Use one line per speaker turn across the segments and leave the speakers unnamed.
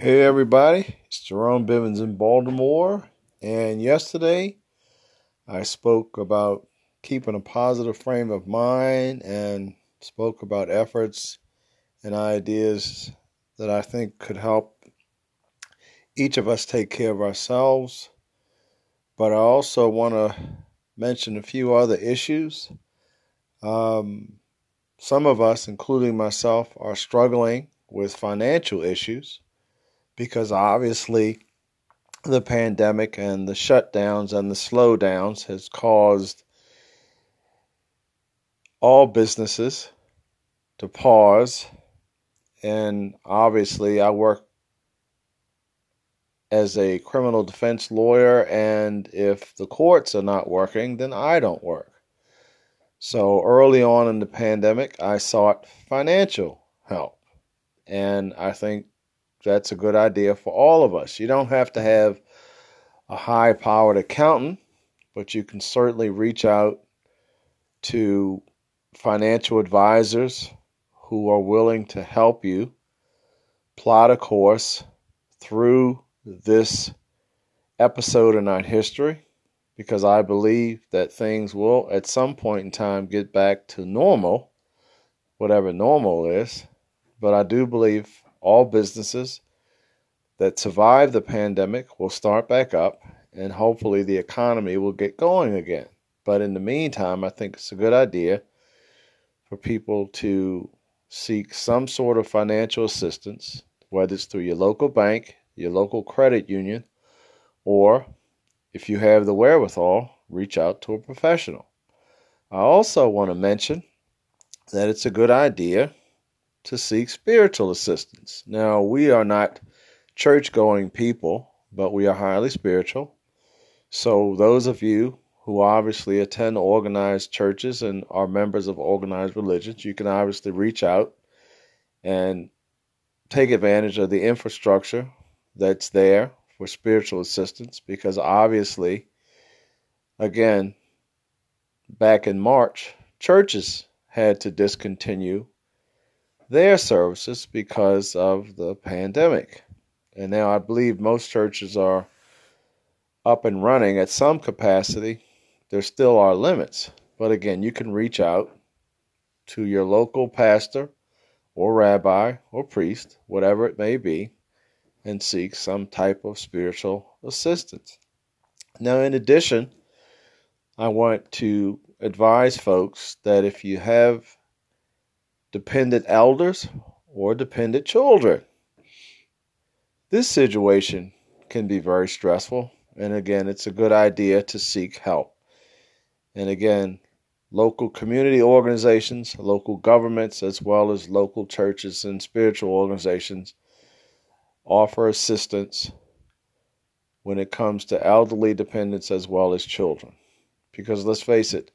Hey everybody, it's Jerome Bivens in Baltimore. And yesterday I spoke about keeping a positive frame of mind and spoke about efforts and ideas that I think could help each of us take care of ourselves. But I also want to mention a few other issues. Um, some of us, including myself, are struggling with financial issues because obviously the pandemic and the shutdowns and the slowdowns has caused all businesses to pause and obviously I work as a criminal defense lawyer and if the courts are not working then I don't work. So early on in the pandemic I sought financial help and I think that's a good idea for all of us. You don't have to have a high powered accountant, but you can certainly reach out to financial advisors who are willing to help you plot a course through this episode in our history because I believe that things will at some point in time get back to normal, whatever normal is. But I do believe all businesses that survive the pandemic will start back up and hopefully the economy will get going again. But in the meantime, I think it's a good idea for people to seek some sort of financial assistance, whether it's through your local bank, your local credit union, or if you have the wherewithal, reach out to a professional. I also want to mention that it's a good idea to seek spiritual assistance. Now, we are not church going people, but we are highly spiritual. So, those of you who obviously attend organized churches and are members of organized religions, you can obviously reach out and take advantage of the infrastructure that's there for spiritual assistance because obviously, again, back in March, churches had to discontinue their services because of the pandemic. And now I believe most churches are up and running at some capacity. There still are limits. But again, you can reach out to your local pastor or rabbi or priest, whatever it may be, and seek some type of spiritual assistance. Now, in addition, I want to advise folks that if you have dependent elders or dependent children. This situation can be very stressful, and again, it's a good idea to seek help. And again, local community organizations, local governments, as well as local churches and spiritual organizations offer assistance when it comes to elderly dependents as well as children. Because let's face it,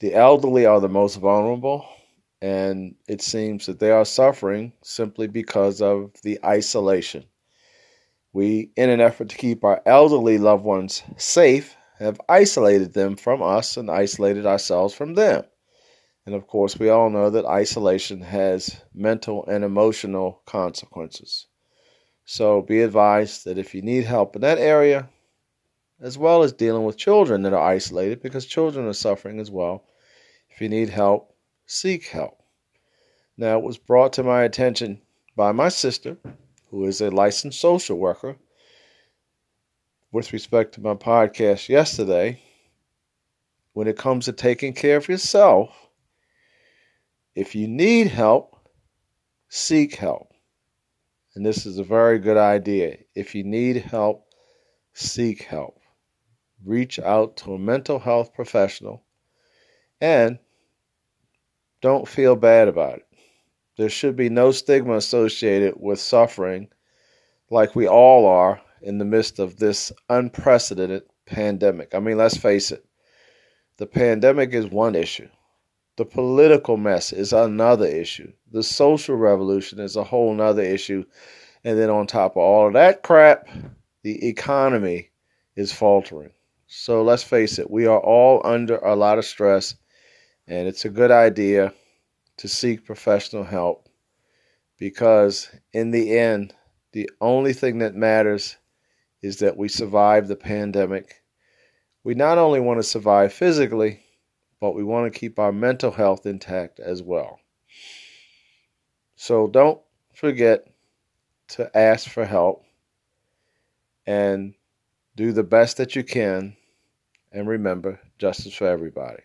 the elderly are the most vulnerable and it seems that they are suffering simply because of the isolation. We, in an effort to keep our elderly loved ones safe, have isolated them from us and isolated ourselves from them. And of course, we all know that isolation has mental and emotional consequences. So be advised that if you need help in that area, as well as dealing with children that are isolated, because children are suffering as well, if you need help, seek help. Now, it was brought to my attention by my sister, who is a licensed social worker, with respect to my podcast yesterday. When it comes to taking care of yourself, if you need help, seek help. And this is a very good idea. If you need help, seek help. Reach out to a mental health professional and don't feel bad about it. There should be no stigma associated with suffering like we all are in the midst of this unprecedented pandemic. I mean, let's face it, the pandemic is one issue, the political mess is another issue, the social revolution is a whole nother issue. And then on top of all of that crap, the economy is faltering. So let's face it, we are all under a lot of stress, and it's a good idea to seek professional help because, in the end, The only thing that matters is that we survive the pandemic. We not only want to survive physically, but we want to keep our mental health intact as well. So don't forget to ask for help and do the best that you can. And remember, justice for everybody.